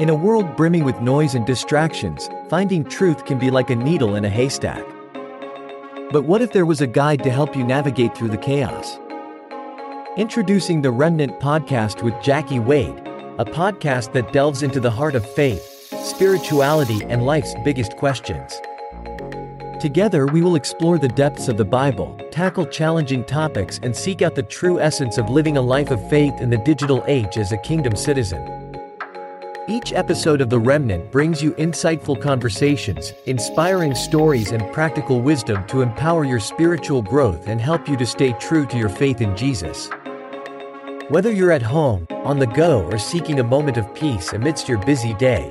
In a world brimming with noise and distractions, finding truth can be like a needle in a haystack. But what if there was a guide to help you navigate through the chaos? Introducing the Remnant Podcast with Jackie Wade, a podcast that delves into the heart of faith, spirituality, and life's biggest questions. Together, we will explore the depths of the Bible, tackle challenging topics, and seek out the true essence of living a life of faith in the digital age as a kingdom citizen. Each episode of The Remnant brings you insightful conversations, inspiring stories, and practical wisdom to empower your spiritual growth and help you to stay true to your faith in Jesus. Whether you're at home, on the go, or seeking a moment of peace amidst your busy day,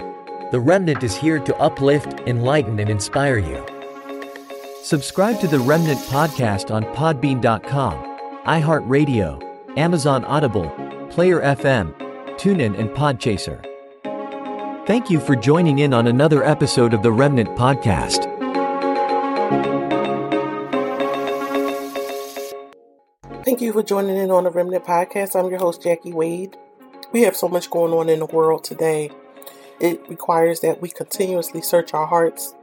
The Remnant is here to uplift, enlighten, and inspire you. Subscribe to The Remnant podcast on Podbean.com, iHeartRadio, Amazon Audible, Player FM, TuneIn, and Podchaser. Thank you for joining in on another episode of the Remnant Podcast. Thank you for joining in on the Remnant Podcast. I'm your host, Jackie Wade. We have so much going on in the world today. It requires that we continuously search our hearts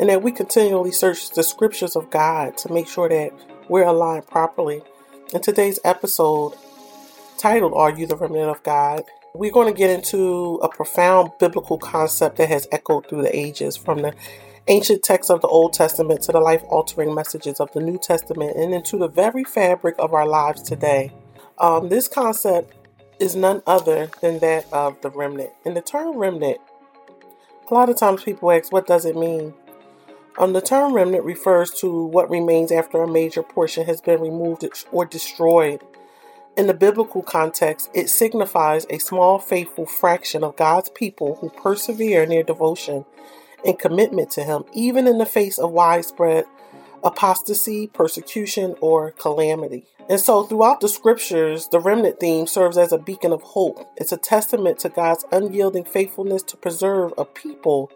and that we continually search the scriptures of God to make sure that we're aligned properly. In today's episode, titled Are You the Remnant of God? We're going to get into a profound biblical concept that has echoed through the ages from the ancient texts of the Old Testament to the life altering messages of the New Testament and into the very fabric of our lives today. Um, this concept is none other than that of the remnant. And the term remnant, a lot of times people ask, what does it mean? Um, the term remnant refers to what remains after a major portion has been removed or destroyed in the biblical context, it signifies a small faithful fraction of God's people who persevere in their devotion and commitment to Him, even in the face of widespread apostasy, persecution, or calamity. And so, throughout the scriptures, the remnant theme serves as a beacon of hope. It's a testament to God's unyielding faithfulness to preserve a people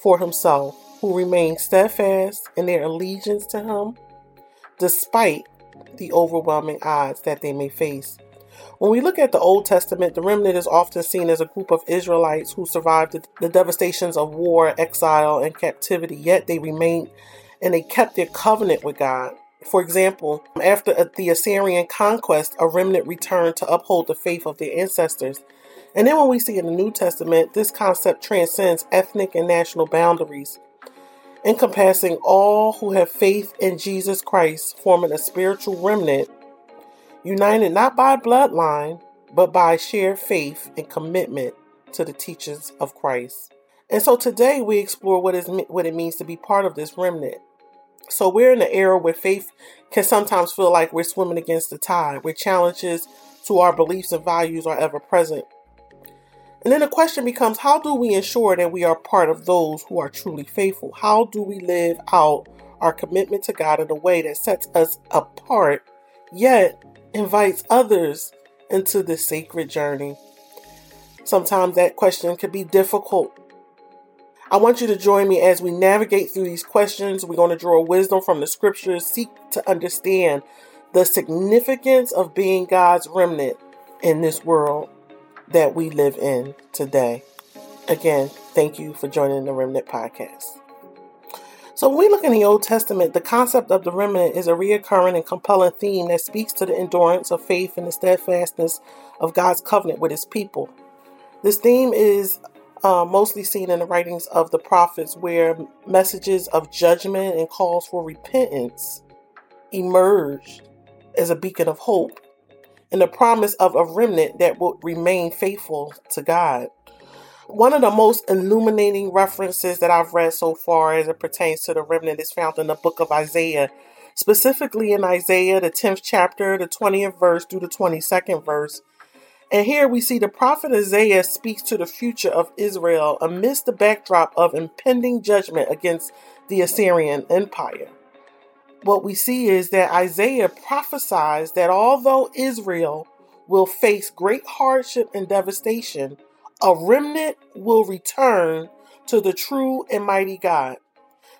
for Himself who remain steadfast in their allegiance to Him despite the overwhelming odds that they may face. When we look at the Old Testament, the remnant is often seen as a group of Israelites who survived the, devastations of war, exile, and captivity, yet they remained and they kept their covenant with God. For example, after the Assyrian conquest, a remnant returned to uphold the faith of their ancestors. And then when we see in the New Testament, this concept transcends ethnic and national boundaries encompassing all who have faith in Jesus Christ, forming a spiritual remnant, united not by bloodline, but by shared faith and commitment to the teachings of Christ. And so today we explore what is what it means to be part of this remnant. So we're in an era where faith can sometimes feel like we're swimming against the tide, where challenges to our beliefs and values are ever present. And then the question becomes how do we ensure that we are part of those who are truly faithful? How do we live out our commitment to God in a way that sets us apart, yet invites others into this sacred journey? Sometimes that question can be difficult. I want you to join me as we navigate through these questions. We're going to draw wisdom from the scriptures, seek to understand the significance of being God's remnant in this world that we live in today. Again, thank you for joining the Remnant Podcast. So, when we look in the Old Testament, the concept of the remnant is a reoccurring and compelling theme that speaks to the endurance of faith and the steadfastness of God's covenant with his people. This theme is uh, mostly seen in the writings of the prophets, where messages of judgment and calls for repentance emerge as a beacon of hope and the promise of a remnant that will remain faithful to God. One of the most illuminating references that I've read so far as it pertains to the remnant is found in the book of Isaiah, specifically in Isaiah, the 10th chapter, the 20th verse through the 22nd verse. And here we see the prophet Isaiah speaks to the future of Israel amidst the backdrop of impending judgment against the Assyrian Empire what we see is that Isaiah prophesies that although Israel will face great hardship and devastation, a remnant will return to the true and mighty God.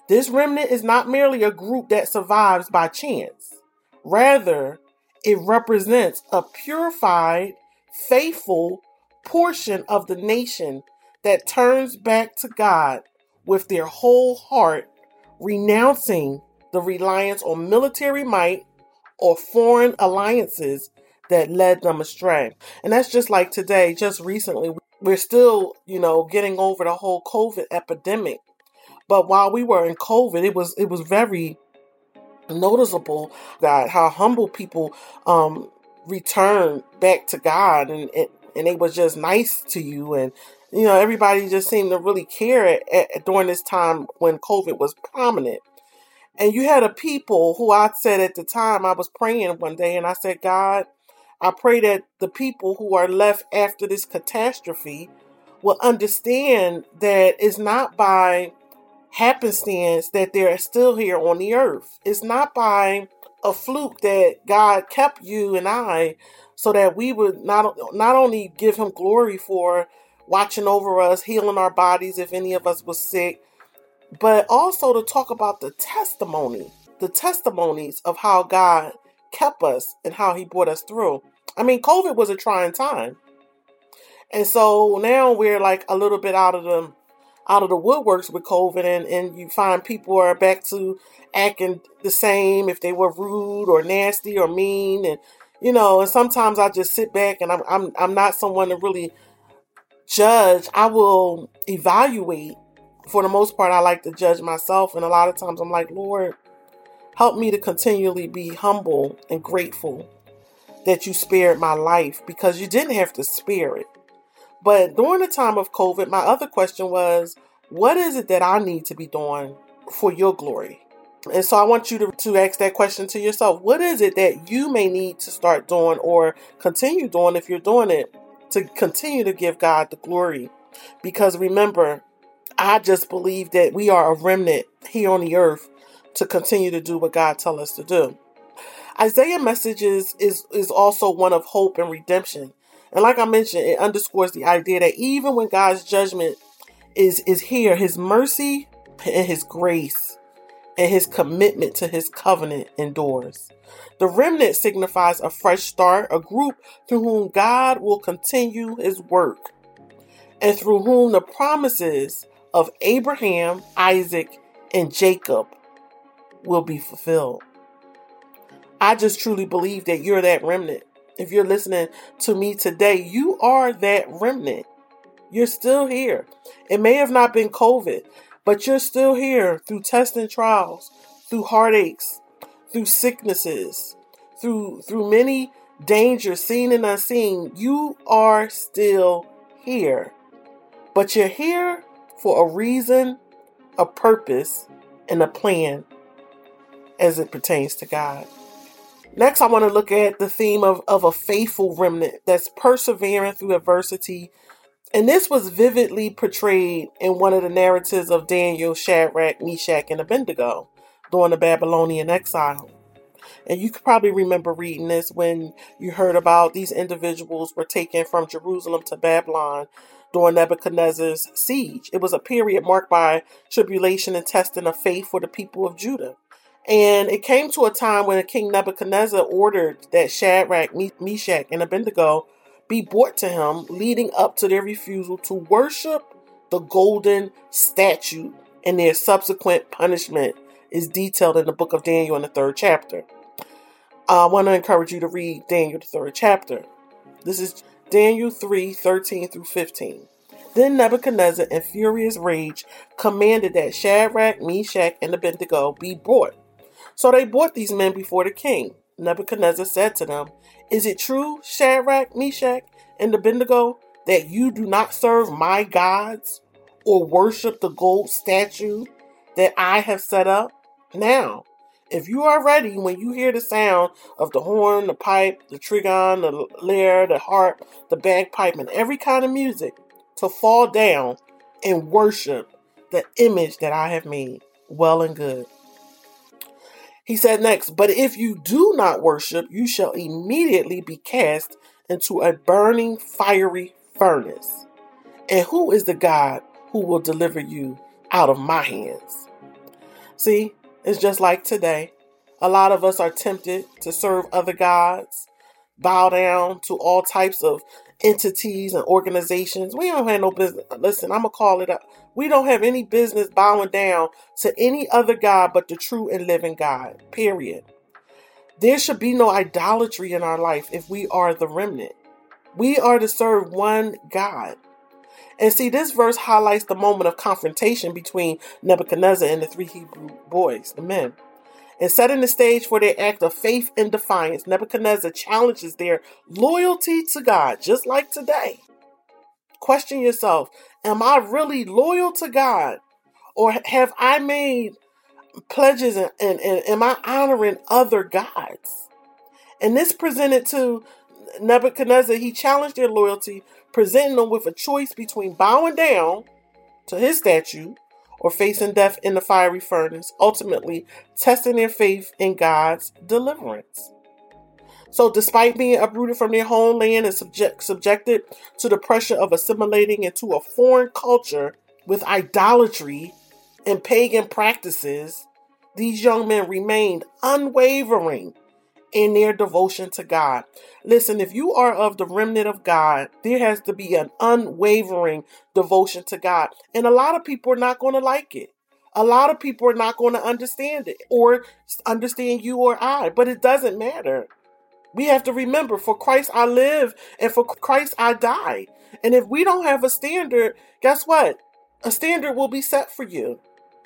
This remnant is not merely a group that survives by chance. Rather, it represents a purified, faithful portion of the nation that turns back to God with their whole heart, renouncing the reliance on military might or foreign alliances that led them astray. And that's just like today, just recently, we're still, you know, getting over the whole COVID epidemic. But while we were in COVID, it was it was very noticeable that how humble people um return back to God and, and and they was just nice to you and you know everybody just seemed to really care at, at, during this time when COVID was prominent. And you had a people who I said at the time I was praying one day and I said, God, I pray that the people who are left after this catastrophe will understand that it's not by happenstance that they're still here on the earth. It's not by a fluke that God kept you and I so that we would not not only give him glory for watching over us, healing our bodies if any of us was sick, but also to talk about the testimony, the testimonies of how God kept us and how he brought us through. I mean, COVID was a trying time. And so now we're like a little bit out of the out of the woodworks with COVID and, and you find people are back to acting the same if they were rude or nasty or mean and you know, and sometimes I just sit back and I'm I'm I'm not someone to really judge. I will evaluate. For the most part, I like to judge myself, and a lot of times I'm like, Lord, help me to continually be humble and grateful that you spared my life because you didn't have to spare it. But during the time of COVID, my other question was, what is it that I need to be doing for your glory? And so I want you to, to ask that question to yourself. What is it that you may need to start doing or continue doing if you're doing it to continue to give God the glory? Because remember, I just believe that we are a remnant here on the earth to continue to do what God tells us to do. Isaiah messages is, is also one of hope and redemption. And like I mentioned, it underscores the idea that even when God's judgment is, is here, his mercy and his grace and his commitment to his covenant endures. The remnant signifies a fresh start, a group through whom God will continue his work and through whom the promises of Abraham, Isaac, and Jacob will be fulfilled. I just truly believe that you're that remnant. If you're listening to me today, you are that remnant. You're still here. It may have not been COVID, but you're still here through tests and trials, through heartaches, through sicknesses, through through many dangers seen and unseen. You are still here. But you're here for a reason, a purpose, and a plan as it pertains to God. Next, I want to look at the theme of, of a faithful remnant that's persevering through adversity and this was vividly portrayed in one of the narratives of Daniel, Shadrach, Meshach, and Abednego during the Babylonian exile. And you could probably remember reading this when you heard about these individuals were taken from Jerusalem to Babylon during Nebuchadnezzar's siege. It was a period marked by tribulation and testing of faith for the people of Judah. And it came to a time when King Nebuchadnezzar ordered that Shadrach, Meshach, and Abednego be brought to him, leading up to their refusal to worship the golden statue, and their subsequent punishment is detailed in the book of Daniel in the third chapter. I want to encourage you to read Daniel, the third chapter. This is Daniel 3 13 through 15. Then Nebuchadnezzar, in furious rage, commanded that Shadrach, Meshach, and Abednego be brought. So they brought these men before the king. Nebuchadnezzar said to them, Is it true, Shadrach, Meshach, and Abednego, that you do not serve my gods or worship the gold statue that I have set up? Now, if you are ready when you hear the sound of the horn, the pipe, the trigon, the lyre, the harp, the bagpipe, and every kind of music, to fall down and worship the image that I have made, well and good. He said next, But if you do not worship, you shall immediately be cast into a burning fiery furnace. And who is the God who will deliver you out of my hands? See, it's just like today. A lot of us are tempted to serve other gods, bow down to all types of entities and organizations. We don't have no business. Listen, I'm going to call it up. We don't have any business bowing down to any other God but the true and living God, period. There should be no idolatry in our life if we are the remnant. We are to serve one God. And see, this verse highlights the moment of confrontation between Nebuchadnezzar and the three Hebrew boys, the men. And setting the stage for their act of faith and defiance, Nebuchadnezzar challenges their loyalty to God, just like today. Question yourself Am I really loyal to God? Or have I made pledges and, and, and am I honoring other gods? And this presented to Nebuchadnezzar, he challenged their loyalty, presenting them with a choice between bowing down to his statue or facing death in the fiery furnace, ultimately testing their faith in God's deliverance. So, despite being uprooted from their homeland and subject, subjected to the pressure of assimilating into a foreign culture with idolatry and pagan practices, these young men remained unwavering in their devotion to God. Listen, if you are of the remnant of God, there has to be an unwavering devotion to God. And a lot of people are not going to like it. A lot of people are not going to understand it or understand you or I, but it doesn't matter we have to remember for Christ I live and for Christ I die. And if we don't have a standard, guess what? A standard will be set for you.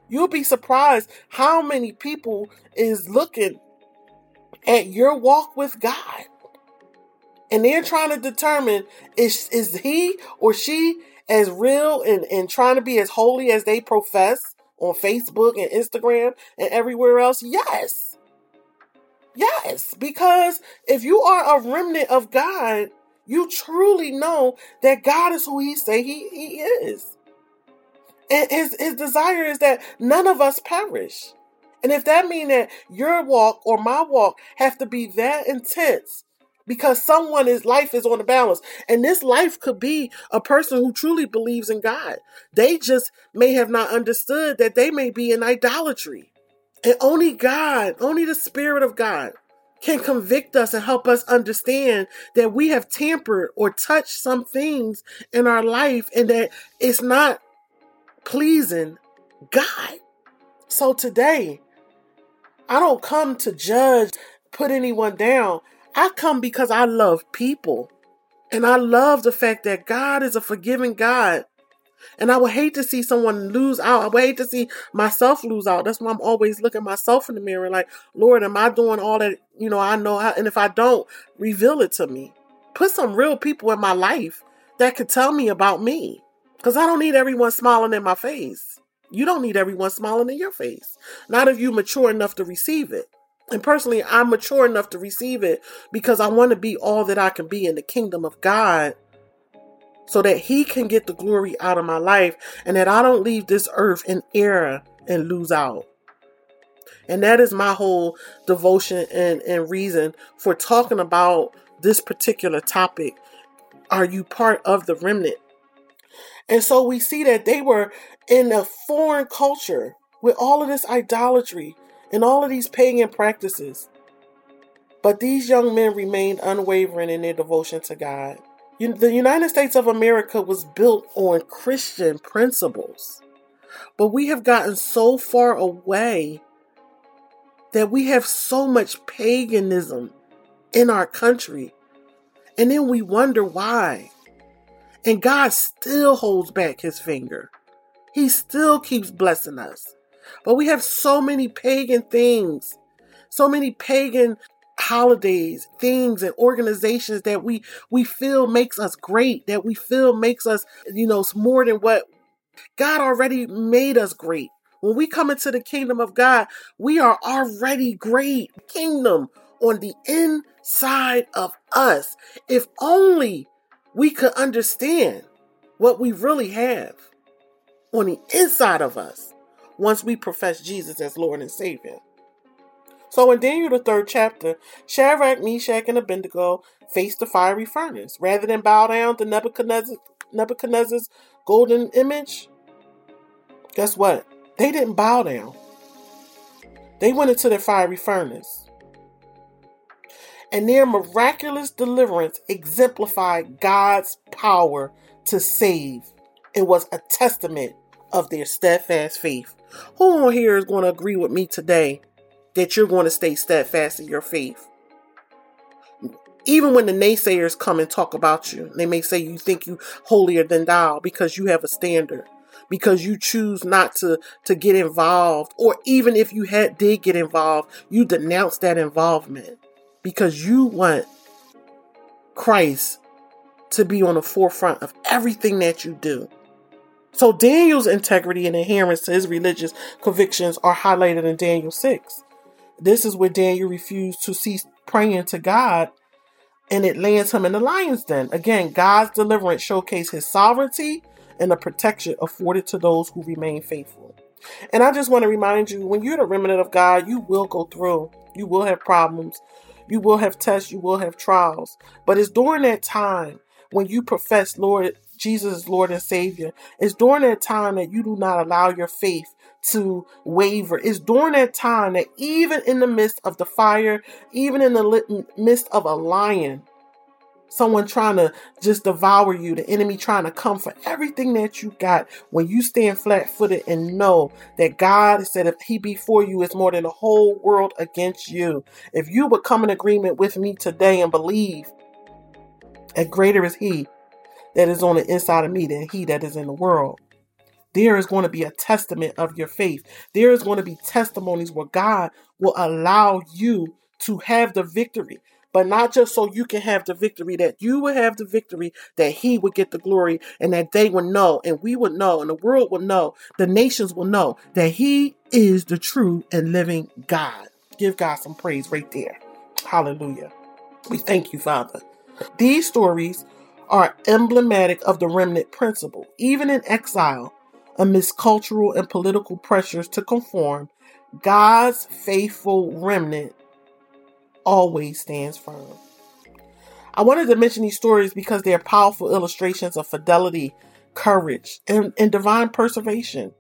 You'll be surprised how many people is looking at your walk with God. And they're trying to determine is is he or she as real and, and trying to be as holy as they profess on Facebook and Instagram and everywhere else? Yes. Yes, because if you are a remnant of God, you truly know that God is who He say He, he is. And his, his desire is that none of us perish. And if that means that your walk or my walk have to be that intense because someone's life is on the balance. And this life could be a person who truly believes in God. They just may have not understood that they may be in idolatry. And only God, only the Spirit of God can convict us and help us understand that we have tampered or touched some things in our life and that it's not pleasing God. So today, I don't come to judge, put anyone down. I come because I love people. And I love the fact that God is a forgiving God. And I would hate to see someone lose out. I would hate to see myself lose out. That's why I'm always looking myself in the mirror like, Lord, am I doing all that, you know, I know how, and if I don't, reveal it to me. Put some real people in my life that could tell me about me. Because I don't need everyone smiling in my face. You don't need everyone smiling in your face. Not if you mature enough to receive it. And personally, I'm mature enough to receive it because I want to be all that I can be in the kingdom of God so that He can get the glory out of my life and that I don't leave this earth in error and lose out. And that is my whole devotion and, and reason for talking about this particular topic. Are you part of the remnant? And so we see that they were in a foreign culture with all of this idolatry and all of these pagan practices. But these young men remained unwavering in their devotion to God. The United States of America was built on Christian principles. But we have gotten so far away that we have so much paganism in our country. And then we wonder why. And God still holds back his finger. He still keeps blessing us. But we have so many pagan things, so many pagan holidays, things and organizations that we we feel makes us great, that we feel makes us, you know, more than what God already made us great. When we come into the kingdom of God, we are already great. Kingdom on the inside of us. If only we could understand what we really have on the inside of us once we profess Jesus as Lord and Savior. So in Daniel, the third chapter, Shadrach, Meshach, and Abednego faced the fiery furnace. Rather than bow down to Nebuchadnezzar, Nebuchadnezzar's golden image, guess what? They didn't bow down. They went into the fiery furnace. and their miraculous deliverance exemplified God's power to save and was a testament of their steadfast faith. Who on here is going to agree with me today that you're going to stay steadfast in your faith? Even when the naysayers come and talk about you, they may say you think you holier than thou because you have a standard, because you choose not to to get involved, or even if you had did get involved, you denounce that involvement because you want Christ to be on the forefront of everything that you do. So Daniel's integrity and adherence to his religious convictions are highlighted in Daniel 6. This is where Daniel refused to cease praying to God and it lands him in the lion's den. Again, God's deliverance showcased his sovereignty and the protection afforded to those who remain faithful. And I just want to remind you when you're the remnant of God, you will go through, you will have problems, you will have tests, you will have trials. But it's during that time when you profess Lord Jesus Lord and Savior, it's during that time that you do not allow your faith to waver. It's during that time that even in the midst of the fire, even in the midst of a lion, someone trying to just devour you, the enemy trying to come for everything that you got, when you stand flat footed and know that God said, if He be for you, it's more than the whole world against you. If you would come in agreement with me today and believe, and greater is He that is on the inside of me than He that is in the world there is going to be a testament of your faith. There is going to be testimonies where God will allow you to have the victory, but not just so you can have the victory, that you will have the victory, that He would get the glory, and that they would know, and we would know, and the world will know, the nations will know that He is the true and living God. Give God some praise right there. Hallelujah. We thank you, Father. These stories are emblematic of the remnant principle. Even in exile, amidst cultural and political pressures to conform, God's faithful remnant always stands firm. I wanted to mention these stories because they are powerful illustrations of fidelity, courage, and, and divine preservation.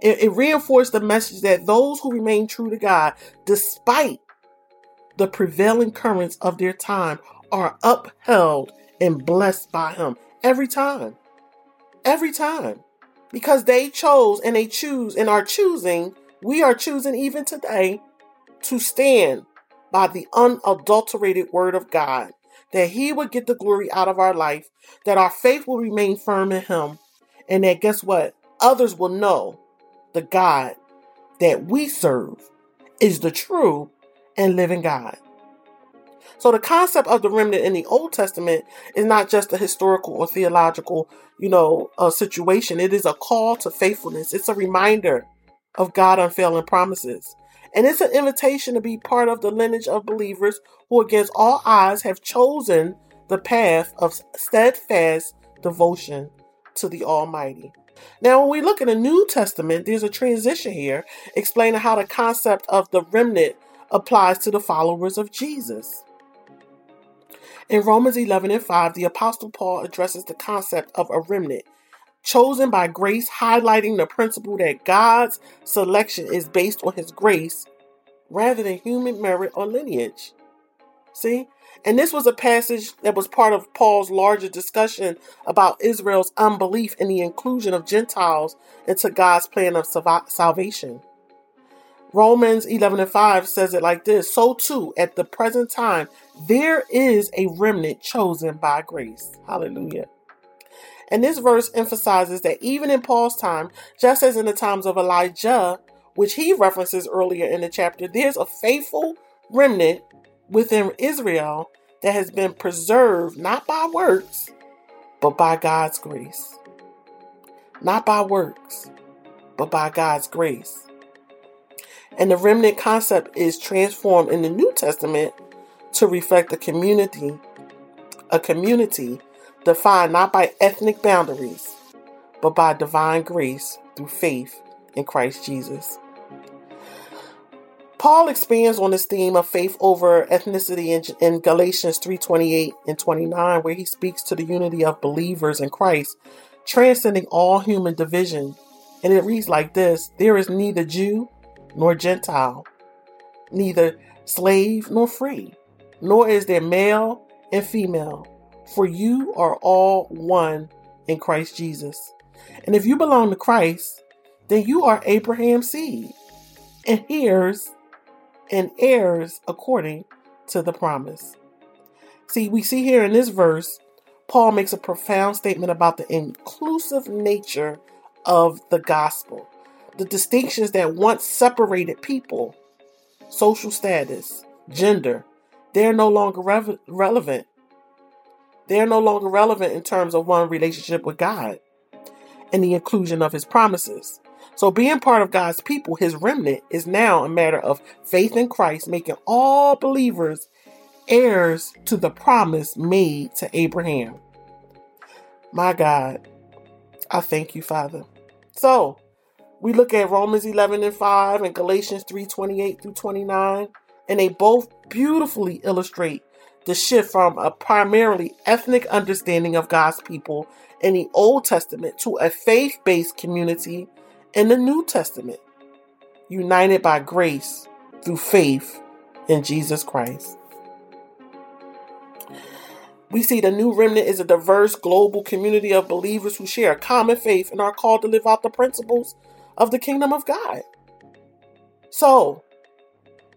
It, it reinforced the message that those who remain true to God, despite the prevailing currents of their time, are upheld and blessed by Him every time. Every time because they chose and they choose and are choosing, we are choosing even today to stand by the unadulterated word of God, that He would get the glory out of our life, that our faith will remain firm in Him, and that guess what? Others will know the God that we serve is the true and living God. So the concept of the remnant in the Old Testament is not just a historical or theological, you know, a situation. It is a call to faithfulness. It's a reminder of God unfailing promises. And it's an invitation to be part of the lineage of believers who, against all odds, have chosen the path of steadfast devotion to the Almighty. Now, when we look in the New Testament, there's a transition here explaining how the concept of the remnant applies to the followers of Jesus. In Romans 11 and 5, the Apostle Paul addresses the concept of a remnant, chosen by grace, highlighting the principle that God's selection is based on his grace rather than human merit or lineage. See? And this was a passage that was part of Paul's larger discussion about Israel's unbelief in the inclusion of Gentiles into God's plan of salvation. Romans 11 and 5 says it like this So too, at the present time, there is a remnant chosen by grace. Hallelujah. And this verse emphasizes that even in Paul's time, just as in the times of Elijah, which he references earlier in the chapter, there's a faithful remnant within Israel that has been preserved not by works, but by God's grace. Not by works, but by God's grace. And the remnant concept is transformed in the New Testament to reflect a community, a community defined not by ethnic boundaries, but by divine grace through faith in Christ Jesus. Paul expands on this theme of faith over ethnicity in, Galatians 3:28 and 29 where he speaks to the unity of believers in Christ transcending all human division. And it reads like this, there is neither Jew nor Gentile, neither slave nor free, nor is there male and female, for you are all one in Christ Jesus. And if you belong to Christ, then you are Abraham's seed and heirs and heirs according to the promise. See, we see here in this verse, Paul makes a profound statement about the inclusive nature of the gospel. The distinctions that once separated people, social status, gender, they're no longer re- relevant. They're no longer relevant in terms of one relationship with God and the inclusion of his promises. So, being part of God's people, his remnant, is now a matter of faith in Christ, making all believers heirs to the promise made to Abraham. My God, I thank you, Father. So, we look at Romans 11 and 5 and Galatians 3 28 through 29, and they both beautifully illustrate the shift from a primarily ethnic understanding of God's people in the Old Testament to a faith based community in the New Testament, united by grace through faith in Jesus Christ. We see the new remnant is a diverse global community of believers who share a common faith and are called to live out the principles of the kingdom of God. So,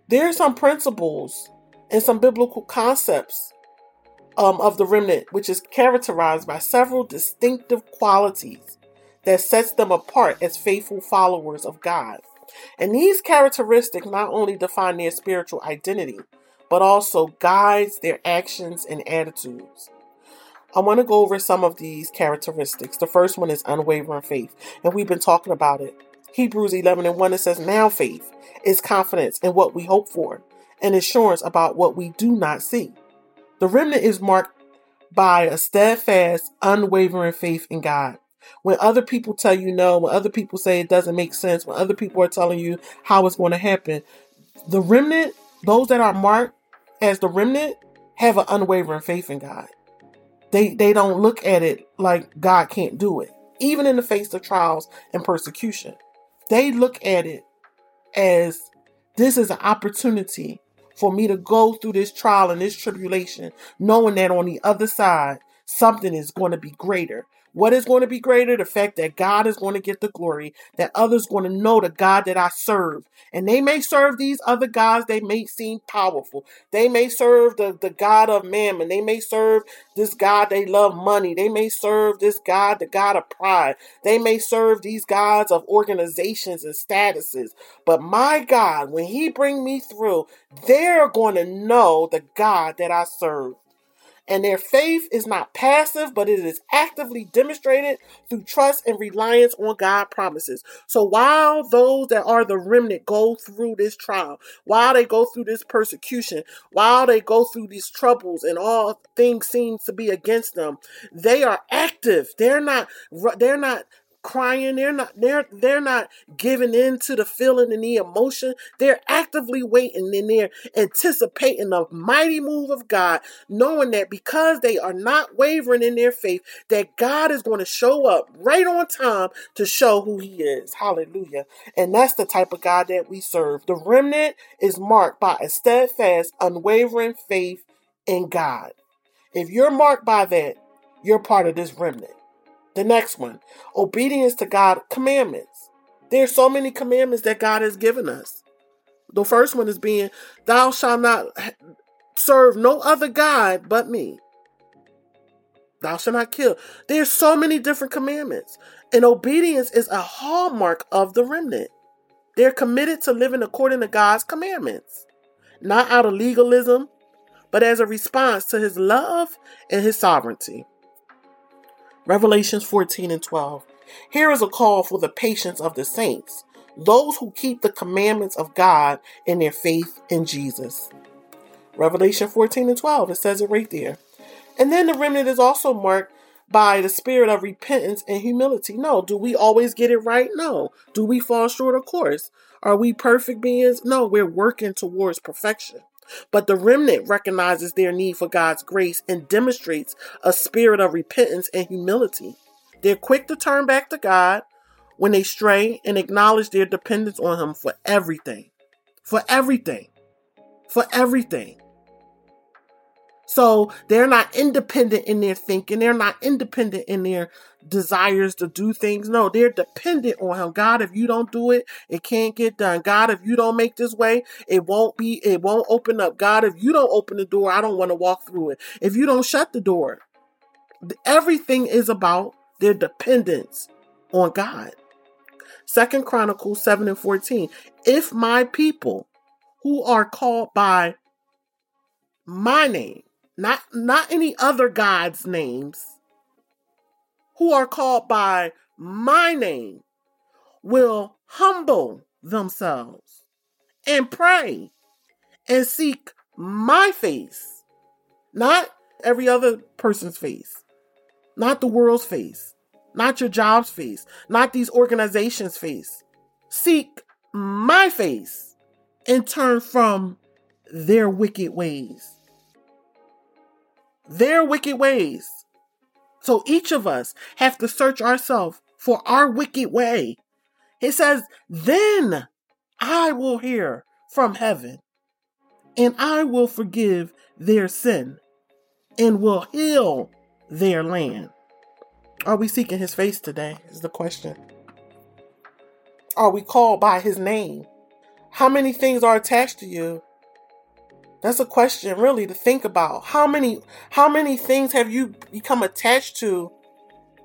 there are some principles and some biblical concepts um, of the remnant, which is characterized by several distinctive qualities that sets them apart as faithful followers of God. And these characteristics not only define their spiritual identity, but also guides their actions and attitudes. I want to go over some of these characteristics. The first one is unwavering faith, and we've been talking about it. Hebrews 11 and 1 it says, Now faith is confidence in what we hope for and assurance about what we do not see. The remnant is marked by a steadfast, unwavering faith in God. When other people tell you no, when other people say it doesn't make sense, when other people are telling you how it's going to happen, the remnant, those that are marked as the remnant, have an unwavering faith in God. They they don't look at it like God can't do it, even in the face of trials and persecution. They look at it as this is an opportunity for me to go through this trial and this tribulation, knowing that on the other side, something is going to be greater. What is going to be greater? The fact that God is going to get the glory, that others going to know the God that I serve. And they may serve these other gods, they may seem powerful. They may serve the, the God of mammon. They may serve this God, they love money. They may serve this God, the God of pride. They may serve these gods of organizations and statuses. But my God, when He bring me through, they're going to know the God that I serve and their faith is not passive, but it is actively demonstrated through trust and reliance on God promises. So while those that are the remnant go through this trial, while they go through this persecution, while they go through these troubles and all things seem to be against them, they are active. They're not they're not crying. They're not they're they're not giving in to the feeling and the emotion. They're actively waiting and they're anticipating the mighty move of god knowing that because they are not wavering in their faith that god is going to show up right on time to show who he is. Hallelujah. And that's the type of god that we serve. The remnant is marked by a steadfast unwavering faith in god. If you're marked by that you're part of this remnant the next one, obedience to God commandments. There's so many commandments that God has given us. The first one is being, Thou shalt not serve no other God but me. Thou shalt not kill. There's so many different commandments. And obedience is a hallmark of the remnant. They're committed to living according to God's commandments, not out of legalism, but as a response to his love and his sovereignty. Revelations 14 and 12. Here is a call for the patience of the saints, those who keep the commandments of God in their faith in Jesus. Revelation 14 and 12, it says it right there. And then the remnant is also marked by the spirit of repentance and humility. No. Do we always get it right? No. Do we fall short? Of course. Are we perfect beings? No. We're working towards perfection. But the remnant recognizes their need for God's grace and demonstrates a spirit of repentance and humility. They're quick to turn back to God when they stray and acknowledge their dependence on Him for everything. For everything. For everything. So they're not independent in their thinking. They're not independent in their desires to do things. No, they're dependent on him. God, if you don't do it, it can't get done. God, if you don't make this way, it won't be, it won't open up. God, if you don't open the door, I don't want to walk through it. If you don't shut the door, everything is about their dependence on God. Second Chronicles 7 and 14. If my people who are called by my name, not not any other God's names, who are called by my name will humble themselves and pray and seek my face, not every other person's face, not the world's face, not your job's face, not these organizations' face. Seek my face and turn from their wicked ways. Their wicked ways. So each of us have to search ourselves for our wicked way. It says, then I will hear from heaven and I will forgive their sin and will heal their land. Are we seeking his face today? Is the question. Are we called by his name? How many things are attached to you that's a question really to think about. How many how many things have you become attached to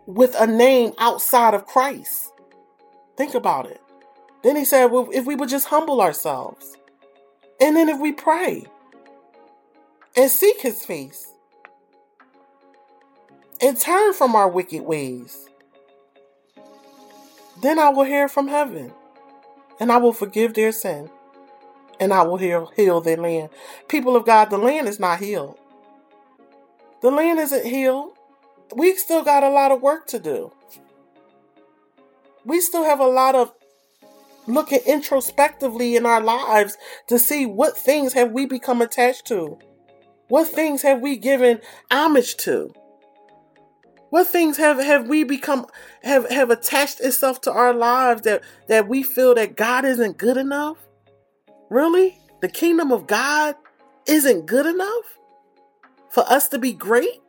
with a name outside of Christ? Think about it. Then he said, well, if we would just humble ourselves, and then if we pray and seek his face and turn from our wicked ways, then I will hear from heaven and I will forgive their sin and I will heal, heal their land. People of God, the land is not healed. The land isn't healed. We've still got a lot of work to do. We still have a lot of looking introspectively in our lives to see what things have we become attached to. What things have we given homage to? What things have, have we become have, have attached itself to our lives that, that we feel that God isn't good enough? Really? The kingdom of God isn't good enough for us to be great?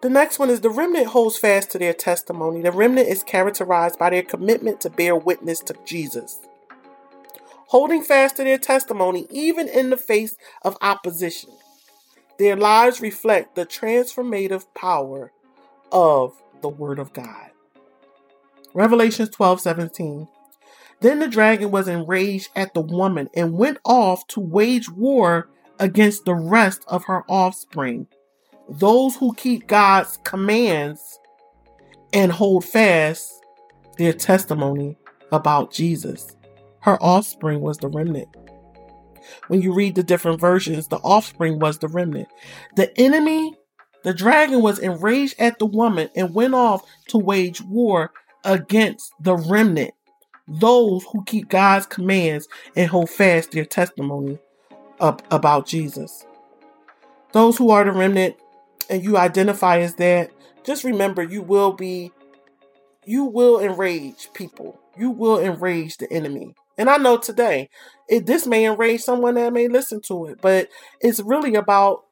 The next one is the remnant holds fast to their testimony. The remnant is characterized by their commitment to bear witness to Jesus. Holding fast to their testimony, even in the face of opposition. Their lives reflect the transformative power of the Word of God. Revelations 12 17. Then the dragon was enraged at the woman and went off to wage war against the rest of her offspring, those who keep God's commands and hold fast their testimony about Jesus. Her offspring was the remnant. When you read the different versions, the offspring was the remnant. The enemy, the dragon, was enraged at the woman and went off to wage war against the remnant those who keep God's commands and hold fast their testimony up about Jesus. Those who are the remnant and you identify as that, just remember you will be you will enrage people. You will enrage the enemy. And I know today, it, this may enrage someone that may listen to it, but it's really about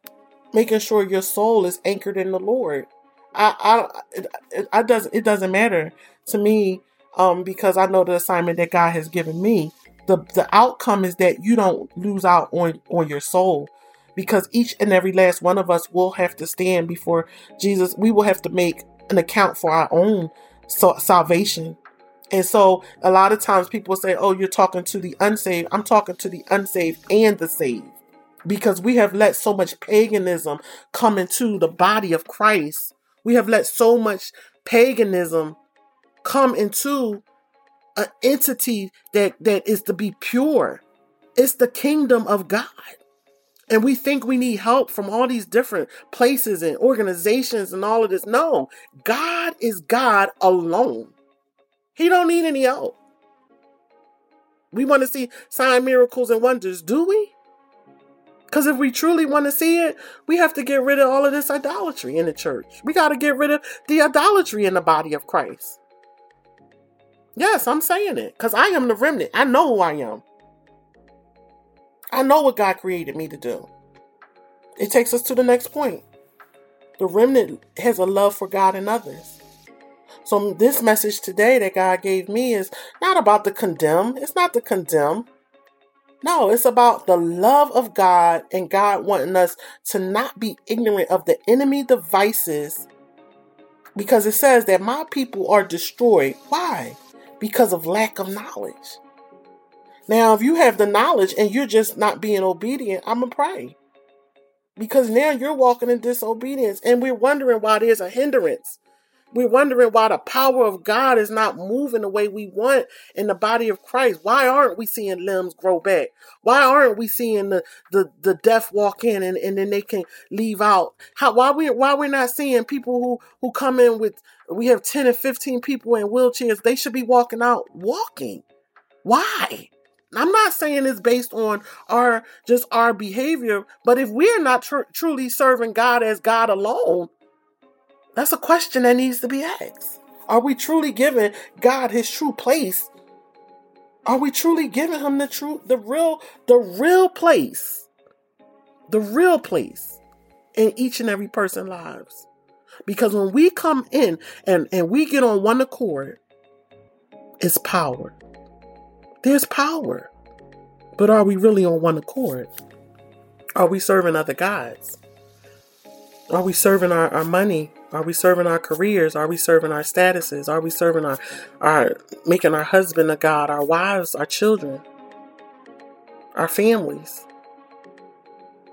making sure your soul is anchored in the Lord. I, I, it, it, doesn't, it doesn't matter to me um, because I know the assignment that God has given me. The the outcome is that you don't lose out on on your soul, because each and every last one of us will have to stand before Jesus. We will have to make an account for our own so, salvation. And so a lot of times people say, "Oh, you're talking to the unsaved." I'm talking to the unsaved and the saved. Because we have let so much paganism come into the body of Christ. We have let so much paganism come into an entity that that is to be pure. It's the kingdom of God. And we think we need help from all these different places and organizations and all of this. No, God is God alone. He don't need any help. We want to see sign miracles and wonders, do we? Because if we truly want to see it, we have to get rid of all of this idolatry in the church. We got to get rid of the idolatry in the body of Christ. Yes, I'm saying it because I am the remnant. I know who I am. I know what God created me to do. it takes us to the next point. The remnant has a love for God and others. So, this message today that God gave me is not about the condemn. It's not to condemn. No, it's about the love of God and God wanting us to not be ignorant of the enemy devices because it says that my people are destroyed. Why? Because of lack of knowledge. Now, if you have the knowledge and you're just not being obedient, I'm going to pray. Because now you're walking in disobedience and we're wondering why there's a hindrance. We're wondering why the power of God is not moving the way we want in the body of Christ. Why aren't we seeing limbs grow back? Why aren't we seeing the the, the deaf walk in and, and then they can leave out? How why we why we're not seeing people who who come in with we have 10 and 15 people in wheelchairs, they should be walking out walking. Why? I'm not saying it's based on our just our behavior, but if we're not tr- truly serving God as God alone, that's a question that needs to be asked. Are we truly giving God his true place? Are we truly giving him the true the real the real place? The real place in each and every person's lives. Because when we come in and, and we get on one accord, it's power. There's power. But are we really on one accord? Are we serving other gods? Are we serving our, our money are we serving our careers? Are we serving our statuses? Are we serving our, our making our husband a God, our wives, our children, our families?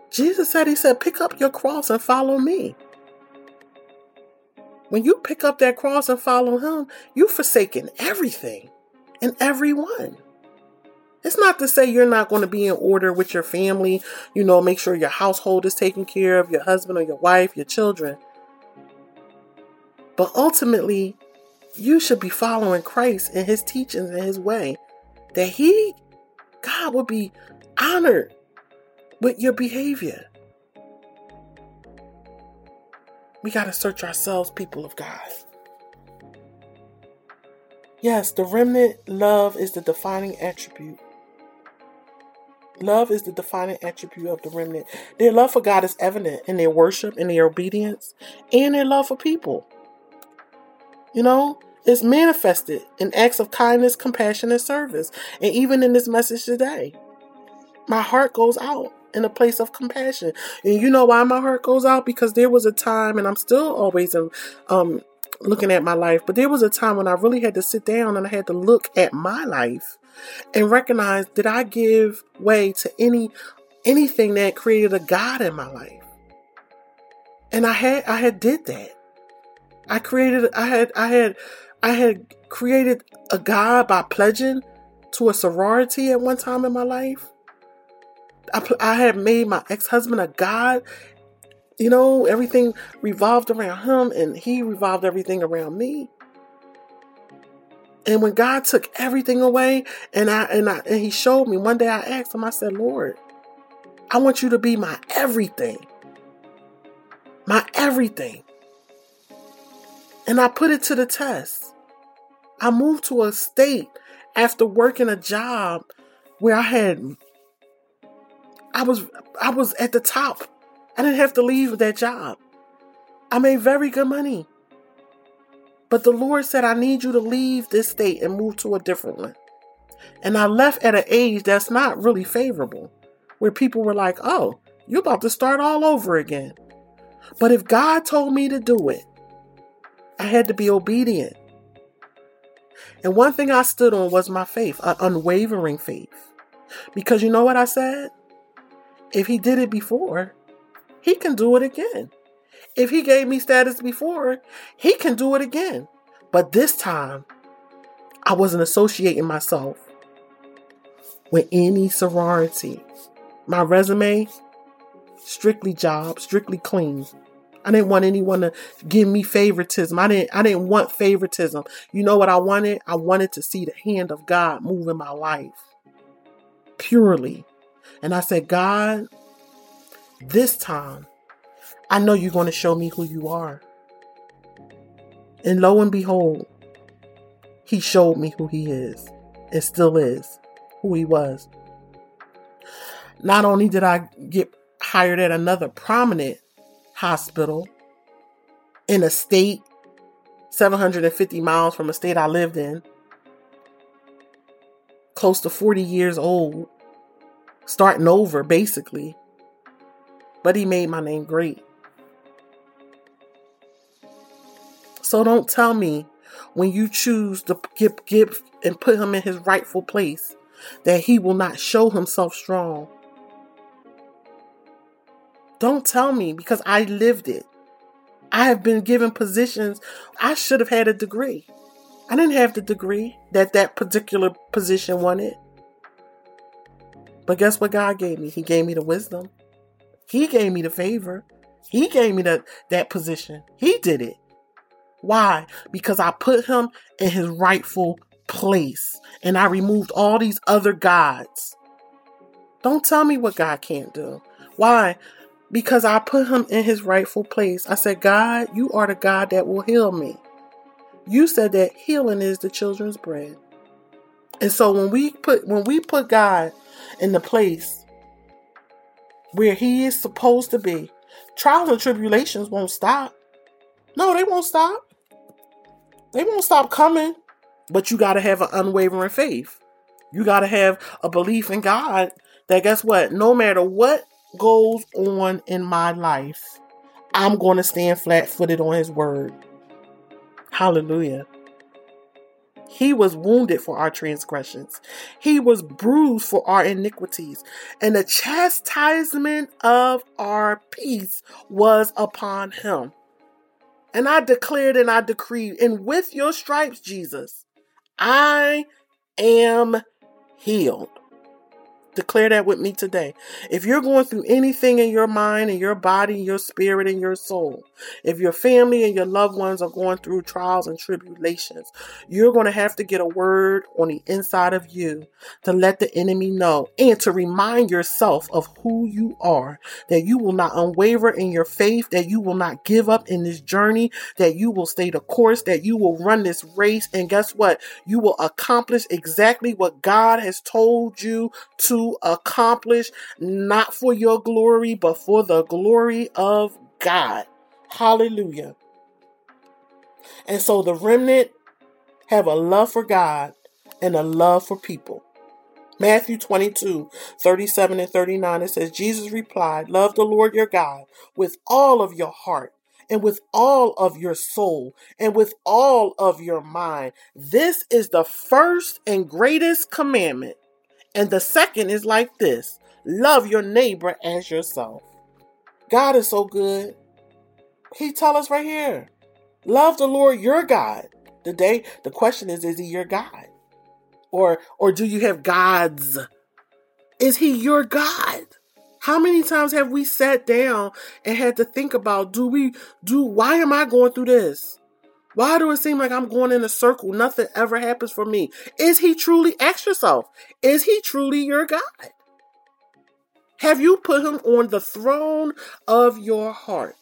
Jesus said, He said, pick up your cross and follow me. When you pick up that cross and follow Him, you've forsaken everything and everyone. It's not to say you're not going to be in order with your family, you know, make sure your household is taken care of, your husband or your wife, your children. But ultimately, you should be following Christ and his teachings and his way. That he, God, will be honored with your behavior. We got to search ourselves, people of God. Yes, the remnant love is the defining attribute. Love is the defining attribute of the remnant. Their love for God is evident in their worship, in their obedience, and their love for people. You know, it's manifested in acts of kindness, compassion, and service. And even in this message today, my heart goes out in a place of compassion. And you know why my heart goes out? Because there was a time, and I'm still always um, looking at my life, but there was a time when I really had to sit down and I had to look at my life and recognize did I give way to any anything that created a God in my life? And I had I had did that. I created I had I had I had created a God by pledging to a sorority at one time in my life. I, I had made my ex-husband a God. You know, everything revolved around him and he revolved everything around me. And when God took everything away and I and I and he showed me one day I asked him I said, "Lord, I want you to be my everything. My everything." And I put it to the test. I moved to a state after working a job where I had I was I was at the top. I didn't have to leave that job. I made very good money. But the Lord said, I need you to leave this state and move to a different one. And I left at an age that's not really favorable, where people were like, oh, you're about to start all over again. But if God told me to do it, I had to be obedient. And one thing I stood on was my faith, an unwavering faith. Because you know what I said? If he did it before, he can do it again. If he gave me status before, he can do it again. But this time, I wasn't associating myself with any sorority. My resume, strictly job, strictly clean. I didn't want anyone to give me favoritism. I didn't I didn't want favoritism. You know what I wanted? I wanted to see the hand of God move in my life. Purely. And I said, God, this time I know you're going to show me who you are. And lo and behold, he showed me who he is and still is who he was. Not only did I get hired at another prominent hospital in a state 750 miles from a state I lived in, close to 40 years old, starting over basically. But he made my name great. So don't tell me when you choose to give, give and put him in his rightful place that he will not show himself strong. Don't tell me because I lived it. I have been given positions. I should have had a degree. I didn't have the degree that that particular position wanted. But guess what God gave me? He gave me the wisdom. He gave me the favor. He gave me the, that position. He did it. Why? Because I put him in his rightful place and I removed all these other gods. Don't tell me what God can't do. Why? Because I put him in his rightful place. I said, God, you are the God that will heal me. You said that healing is the children's bread. And so when we put when we put God in the place where he is supposed to be, trials and tribulations won't stop. No, they won't stop. They won't stop coming. But you got to have an unwavering faith. You got to have a belief in God that guess what? No matter what goes on in my life, I'm going to stand flat footed on His word. Hallelujah. He was wounded for our transgressions. He was bruised for our iniquities. And the chastisement of our peace was upon him. And I declared and I decreed, and with your stripes, Jesus, I am healed. Declare that with me today. If you're going through anything in your mind and your body, your spirit, and your soul, if your family and your loved ones are going through trials and tribulations, you're going to have to get a word on the inside of you to let the enemy know and to remind yourself of who you are, that you will not unwaver in your faith, that you will not give up in this journey, that you will stay the course, that you will run this race. And guess what? You will accomplish exactly what God has told you to accomplish, not for your glory, but for the glory of God. Hallelujah. And so the remnant have a love for God and a love for people. Matthew 22, 37 and 39, it says, Jesus replied, Love the Lord your God with all of your heart and with all of your soul and with all of your mind. This is the first and greatest commandment. And the second is like this love your neighbor as yourself. God is so good. He tell us right here. Love the Lord your God. Today, the question is, is he your God? Or or do you have gods? Is he your God? How many times have we sat down and had to think about do we do why am I going through this? Why do it seem like I'm going in a circle? Nothing ever happens for me. Is he truly, ask yourself, is he truly your God? Have you put him on the throne of your heart?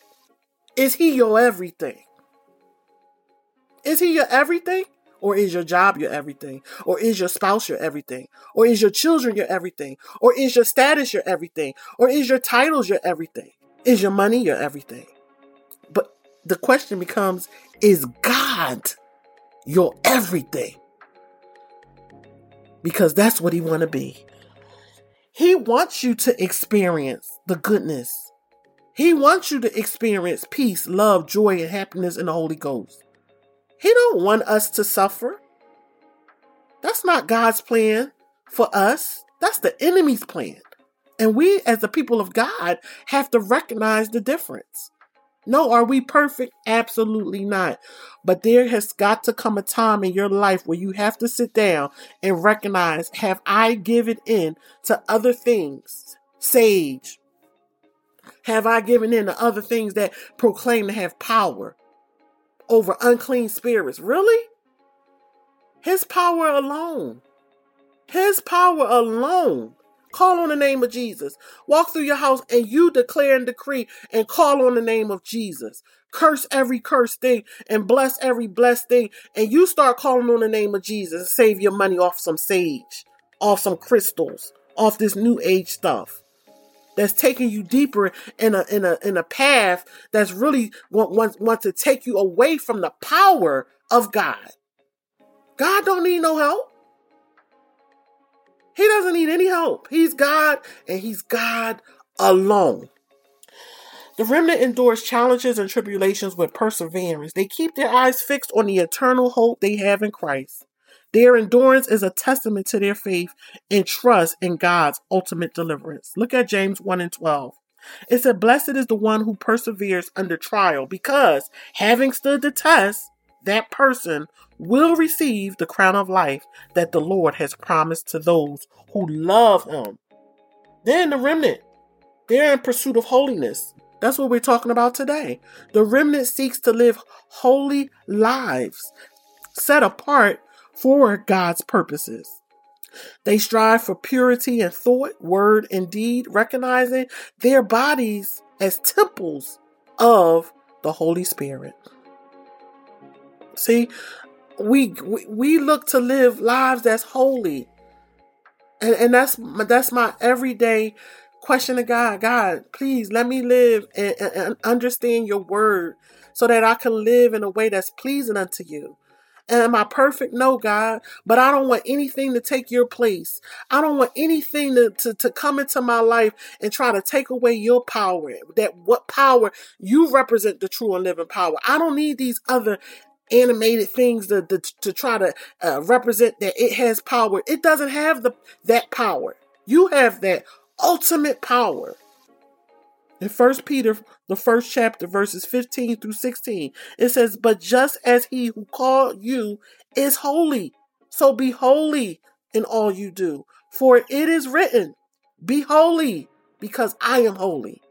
Is he your everything? Is he your everything? Or is your job your everything? Or is your spouse your everything? Or is your children your everything? Or is your status your everything? Or is your titles your everything? Is your money your everything? But the question becomes is God your everything? Because that's what he want to be. He wants you to experience the goodness. He wants you to experience peace, love, joy, and happiness in the Holy Ghost. He don't want us to suffer. That's not God's plan for us. That's the enemy's plan. And we, as the people of God, have to recognize the difference. No, are we perfect? Absolutely not. But there has got to come a time in your life where you have to sit down and recognize have I given in to other things? Sage. Have I given in to other things that proclaim to have power over unclean spirits? Really? His power alone. His power alone Call on the name of Jesus. Walk through your house and you declare and decree and call on the name of Jesus. Curse every cursed thing and bless every blessed thing. And you start calling on the name of Jesus save your money off some sage, off some crystals, off this new age stuff. that's taking you deeper in a in a in a path that's really want, want, want to take you away from the power of God. God don't need no help. He doesn't need any help. He's God and he's God alone. The remnant endures challenges and tribulations with perseverance. They keep their eyes fixed on the eternal hope they have in Christ. Their endurance is a testament to their faith and trust in God's ultimate deliverance. Look at James 1 and 12. It said, Blessed is the one who perseveres under trial, because having stood the test, that person will receive the crown of life that the Lord has promised to those who love him. Then the remnant, they're in pursuit of holiness. That's what we're talking about today. The remnant seeks to live holy lives set apart for God's purposes. They strive for purity in thought, word, and deed, recognizing their bodies as temples of the Holy Spirit. See, we we look to live lives that's holy. And and that's that's my everyday question to God. God, please let me live and, and, understand your word so that I can live in a way that's pleasing unto you. And am I perfect? No, God. But I don't want anything to take your place. I don't want anything to, to, to come into my life and try to take away your power. That what power you represent the true and living power. I don't need these other animated things to, to, to try to uh, represent that it has power. It doesn't have the that power. You have that ultimate power. In First Peter, the first chapter, verses 15 through 16, it says, But just as he who called you is holy, so be holy in all you do. For it is written, Be holy, because I am holy.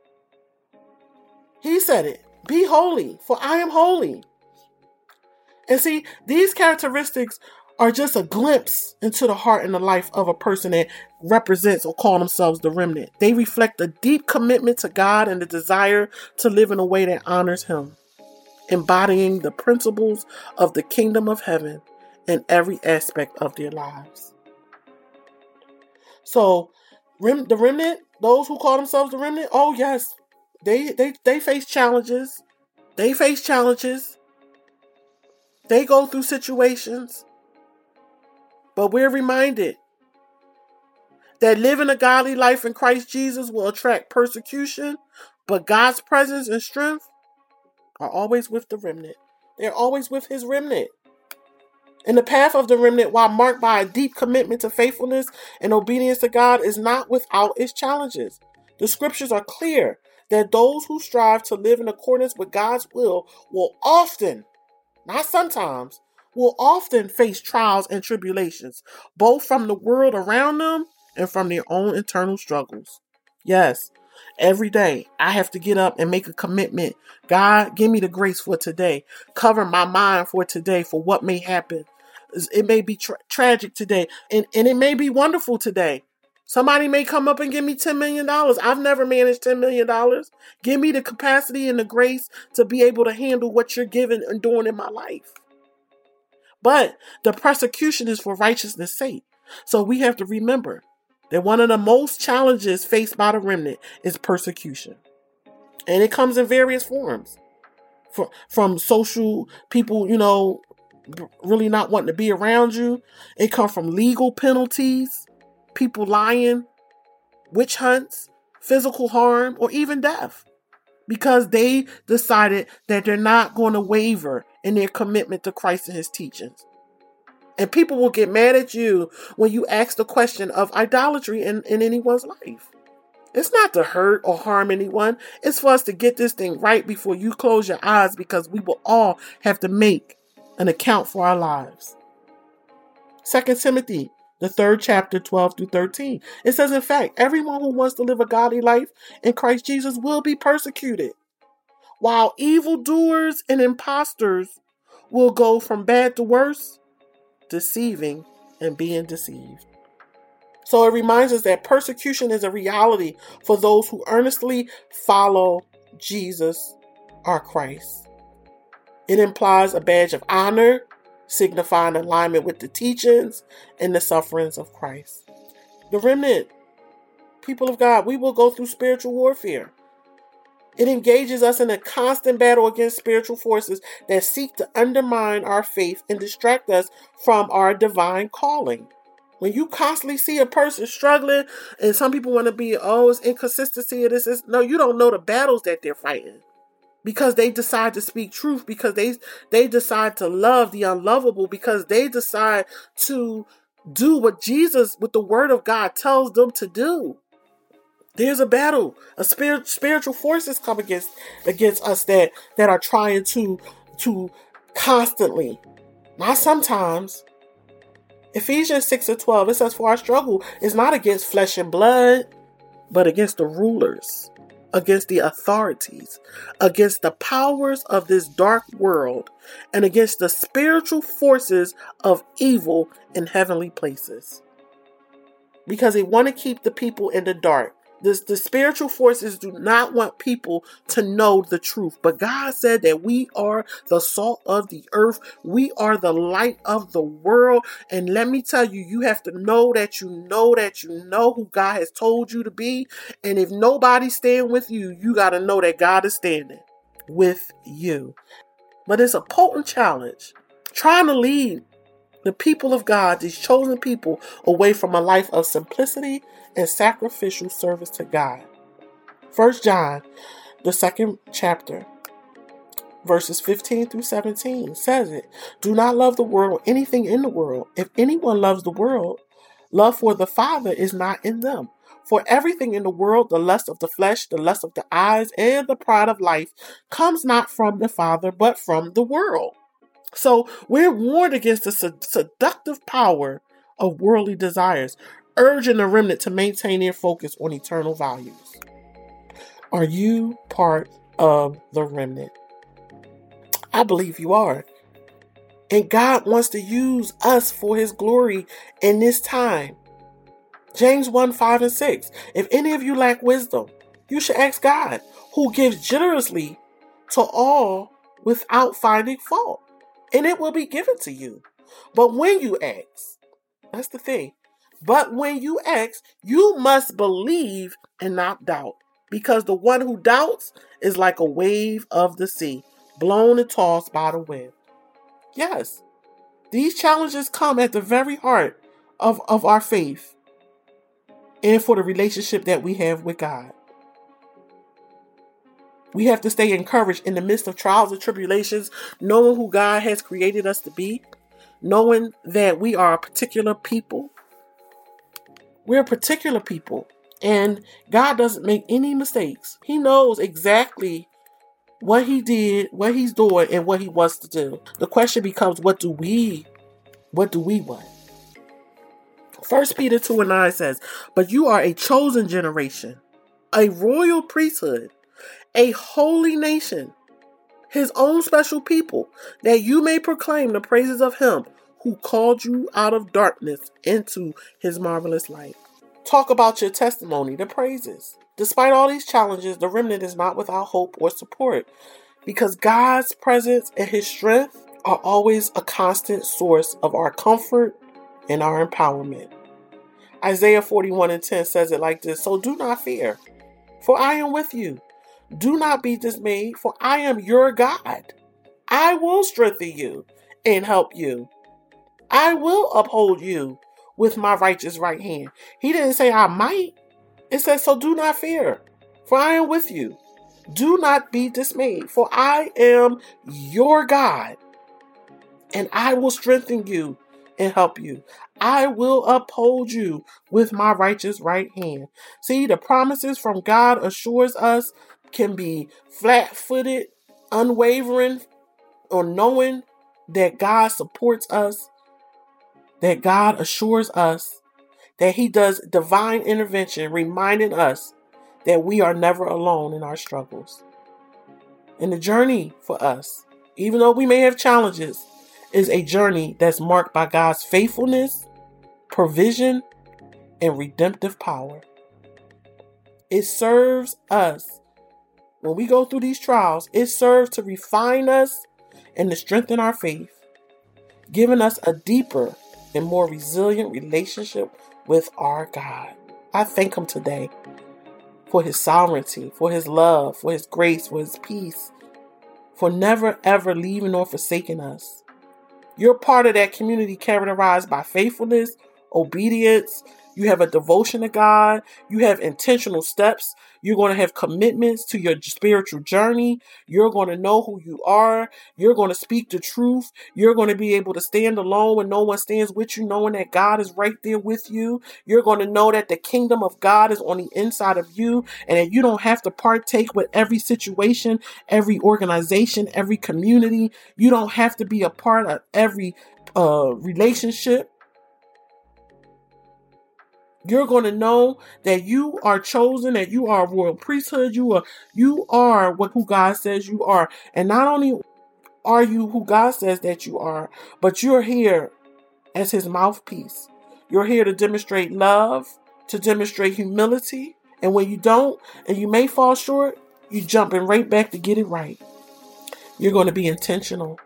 He said it, Be holy, for I am holy. And see, these characteristics are just a glimpse into the heart and the life of a person that represents or call themselves the remnant. They reflect a deep commitment to God and the desire to live in a way that honors Him, embodying the principles of the kingdom of heaven in every aspect of their lives. So, rem- the remnant, those who call themselves the remnant, oh yes, they they they face challenges. They face challenges. They go through situations. But we're reminded that living a godly life in Christ Jesus will attract persecution, but God's presence and strength are always with the remnant. They're always with his remnant. And the path of the remnant, while marked by a deep commitment to faithfulness and obedience to God, is not without its challenges. The scriptures are clear that those who strive to live in accordance with God's will will often, not sometimes, will often face trials and tribulations, both from the world around them and from their own internal struggles. Yes, every day I have to get up and make a commitment. God, give me the grace for today. Cover my mind for today for what may happen. It may be tra- tragic today, and, and it may be wonderful today. Somebody may come up and give me $10 million. I've never managed $10 million. Give me the capacity and the grace to be able to handle what you're giving and doing in my life. But the persecution is for righteousness' sake. So we have to remember that one of the most challenges faced by the remnant is persecution. And it comes in various forms. For, from social people, you know, really not wanting to be around you. It comes from legal penalties, people lying, witch hunts, physical harm, or even death. Because they decided that they're not going to waver in their commitment to Christ and his teachings. And people will get mad at you when you ask the question of idolatry in, in anyone's life. It's not to hurt or harm anyone. It's for us to get this thing right before you close your eyes because we will all have to make an account for our lives. 2 Timothy, the third chapter, 12 through 13. It says, in fact, everyone who wants to live a godly life in Christ Jesus will be persecuted while evildoers and impostors will go from bad to worse, deceiving and being deceived. So it reminds us that persecution is a reality for those who earnestly follow Jesus, our Christ. It implies a badge of honor, signifying alignment with the teachings and the sufferings of Christ. The remnant people of God, we will go through spiritual warfare. It engages us in a constant battle against spiritual forces that seek to undermine our faith and distract us from our divine calling. When you constantly see a person struggling, and some people want to be, oh, it's inconsistency this, is no, you don't know the battles that they're fighting because they decide to speak truth because they they decide to love the unlovable because they decide to do what Jesus with the word of God tells them to do. There's a battle. A spirit spiritual forces come against against us that that are trying to to constantly, not sometimes. Ephesians 6 and 12, it says, For our struggle is not against flesh and blood, but against the rulers, against the authorities, against the powers of this dark world, and against the spiritual forces of evil in heavenly places. Because they want to keep the people in the dark. The, the spiritual forces do not want people to know the truth. But God said that we are the salt of the earth. We are the light of the world. And let me tell you, you have to know that you know that you know who God has told you to be. And if nobody's standing with you, you got to know that God is standing with you. But it's a potent challenge. Trying to lead the people of God, these chosen people, away from a life of simplicity and sacrificial service to God. First John, the second chapter, verses 15 through 17 says it. Do not love the world or anything in the world. If anyone loves the world, love for the Father is not in them. For everything in the world, the lust of the flesh, the lust of the eyes, and the pride of life, comes not from the Father, but from the world. So we're warned against the seductive power of worldly desires, urging the remnant to maintain their focus on eternal values. Are you part of the remnant? I believe you are. And God wants to use us for his glory in this time. James 1 5 and 6. If any of you lack wisdom, you should ask God, who gives generously to all without finding fault and it will be given to you. But when you ask, that's the thing. But when you ask, you must believe and not doubt, because the one who doubts is like a wave of the sea, blown and tossed by the wind. Yes, these challenges come at the very heart of, of our faith and for the relationship that we have with God. We have to stay encouraged in the midst of trials and tribulations, knowing who God has created us to be, knowing that we are a particular people. We're a particular people, and God doesn't make any mistakes. He knows exactly what He did, what He's doing, and what He wants to do. The question becomes, what do we, what do we want? First Peter 2 and 9 says, But you are a chosen generation, a royal priesthood a holy nation, his own special people, that you may proclaim the praises of him who called you out of darkness into his marvelous light. Talk about your testimony, the praises. Despite all these challenges, the remnant is not without hope or support because God's presence and his strength are always a constant source of our comfort and our empowerment. Isaiah 41 and 10 says it like this So do not fear, for I am with you. Do not be dismayed, for I am your God. I will strengthen you and help you. I will uphold you with my righteous right hand. He didn't say I might. It says, So do not fear, for I am with you. Do not be dismayed, for I am your God, and I will strengthen you and help you. I will uphold you with my righteous right hand. See, the promises from God assures us can be flat footed, unwavering, or knowing that God supports us, that God assures us, that He does divine intervention, reminding us that we are never alone in our struggles. And the journey for us, even though we may have challenges, is a journey that's marked by God's faithfulness, provision, and redemptive power. It serves us when we go through these trials, it serves to refine us and to strengthen our faith, giving us a deeper and more resilient relationship with our God. I thank Him today for His sovereignty, for His love, for His grace, for His peace, for never ever leaving or forsaking us. You're part of that community characterized by faithfulness, obedience, you have a devotion to God. You have intentional steps. You're going to have commitments to your spiritual journey. You're going to know who you are. You're going to speak the truth. You're going to be able to stand alone when no one stands with you, knowing that God is right there with you. You're going to know that the kingdom of God is on the inside of you and that you don't have to partake with every situation, every organization, every community. You don't have to be a part of every uh, relationship you're going to know that you are chosen, that you are royal priesthood, you are you are what who God says you are. And not only are you who God says that you are, but you're here as his mouthpiece. You're here to demonstrate love, to demonstrate humility, and when you don't and you may fall short, you jumping right back to get it right. You're going to be intentional.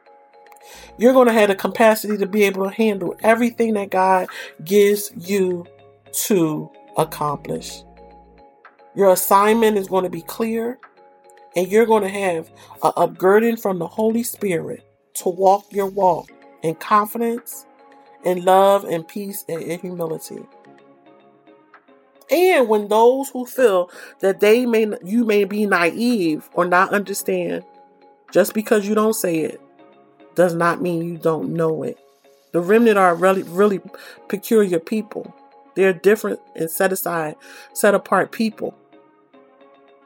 You're going to have the capacity to be able to handle everything that God gives you to accomplish. Your assignment is going to be clear, and you're going to have a upgirding from the Holy Spirit to walk your walk in confidence, in love, and peace, and in humility. And when those who feel that they may you may be naive or not understand, just because you don't say it does not mean you don't know it. The remnant are really really peculiar people. They're different and set aside, set apart people.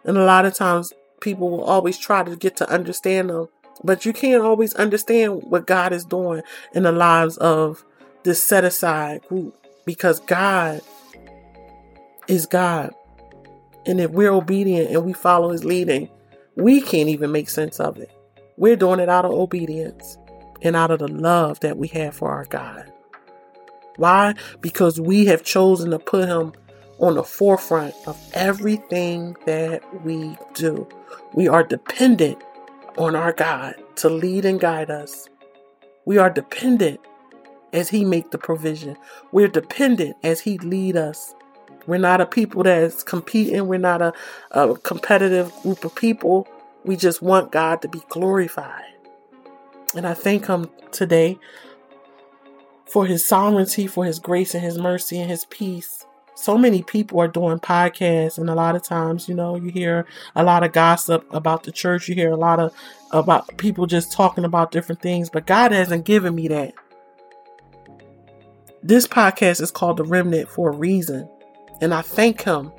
And a lot of times people will always try to get to understand them, but you can't always understand what God is doing in the lives of this set aside group because God is God. And if we're obedient and we follow his leading, we can't even make sense of it. We're doing it out of obedience and out of the love that we have for our God. Why? Because we have chosen to put him on the forefront of everything that we do. We are dependent on our God to lead and guide us. We are dependent as he make the provision. We're dependent as he lead us. We're not a people that's competing. We're not a, a competitive group of people. We just want God to be glorified. And I thank him today for his sovereignty, for his grace and his mercy and his peace. So many people are doing podcasts, and a lot of times, you know, you hear a lot of gossip about the church. You hear a lot of about people just talking about different things, but God hasn't given me that. This podcast is called The Remnant for a reason, and I thank Him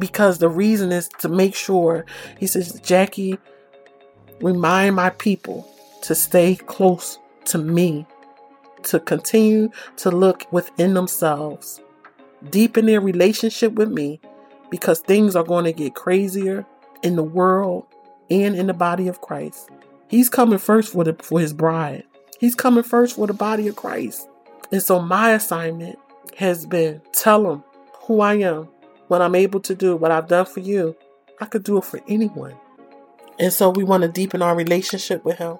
because the reason is to make sure, He says, Jackie, remind my people to stay close to me to continue to look within themselves, deepen their relationship with me, because things are going to get crazier in the world and in the body of Christ. He's coming first for the for his bride. He's coming first for the body of Christ. And so my assignment has been tell them who I am, what I'm able to do, what I've done for you. I could do it for anyone. And so we want to deepen our relationship with Him.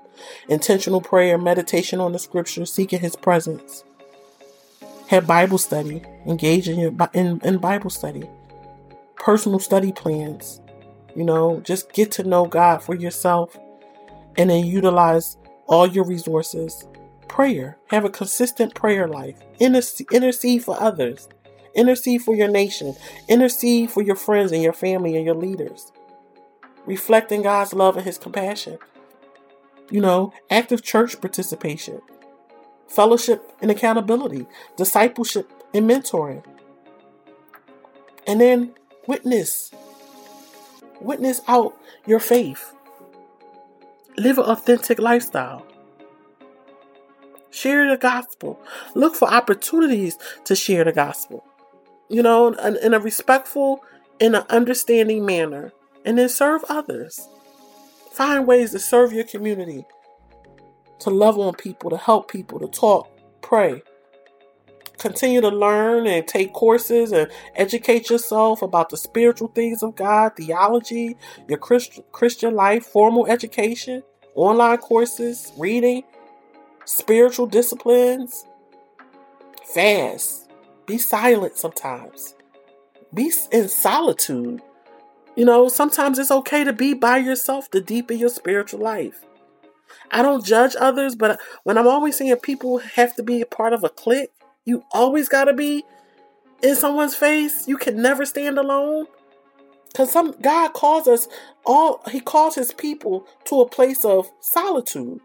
Intentional prayer, meditation on the scripture, seeking His presence. Have Bible study, engage in, your, in, in Bible study, personal study plans. You know, just get to know God for yourself and then utilize all your resources. Prayer. Have a consistent prayer life. Intercede, intercede for others. Intercede for your nation. Intercede for your friends and your family and your leaders reflecting God's love and His compassion. You know, active church participation, fellowship and accountability, discipleship and mentoring. And then witness. Witness out your faith. Live an authentic lifestyle. Share the gospel. Look for opportunities to share the gospel. You know, in, in a respectful, in an understanding manner and then serve others. Find ways to serve your community, to love on people, to help people, to talk, pray. Continue to learn and take courses and educate yourself about the spiritual things of God, theology, your Christian life, formal education, online courses, reading, spiritual disciplines. Fast. Be silent sometimes. Be in solitude. You know, sometimes it's okay to be by yourself to deepen your spiritual life. I don't judge others, but when I'm always seeing people have to be a part of a clique, you always got to be in someone's face. You can never stand alone. Cause some God calls us all he calls his people to a place of solitude.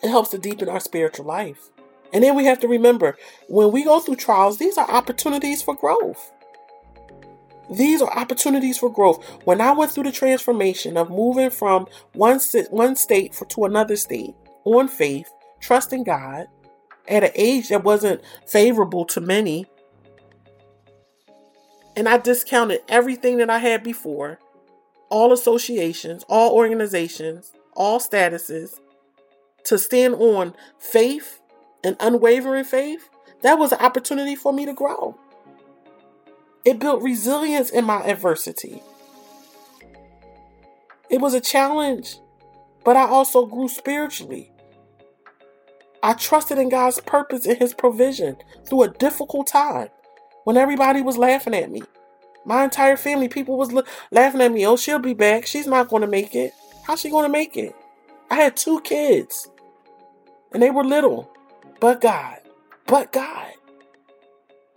It helps to deepen our spiritual life. And then we have to remember when we go through trials, these are opportunities for growth. These are opportunities for growth. When I went through the transformation of moving from one one state to another state on faith, trusting God at an age that wasn't favorable to many, and I discounted everything that I had before, all associations, all organizations, all statuses, to stand on faith and unwavering faith, that was an opportunity for me to grow. It built resilience in my adversity. It was a challenge, but I also grew spiritually. I trusted in God's purpose and His provision through a difficult time when everybody was laughing at me. My entire family, people was laughing at me. Oh, she'll be back. She's not going to make it. How's she going to make it? I had two kids, and they were little, but God, but God.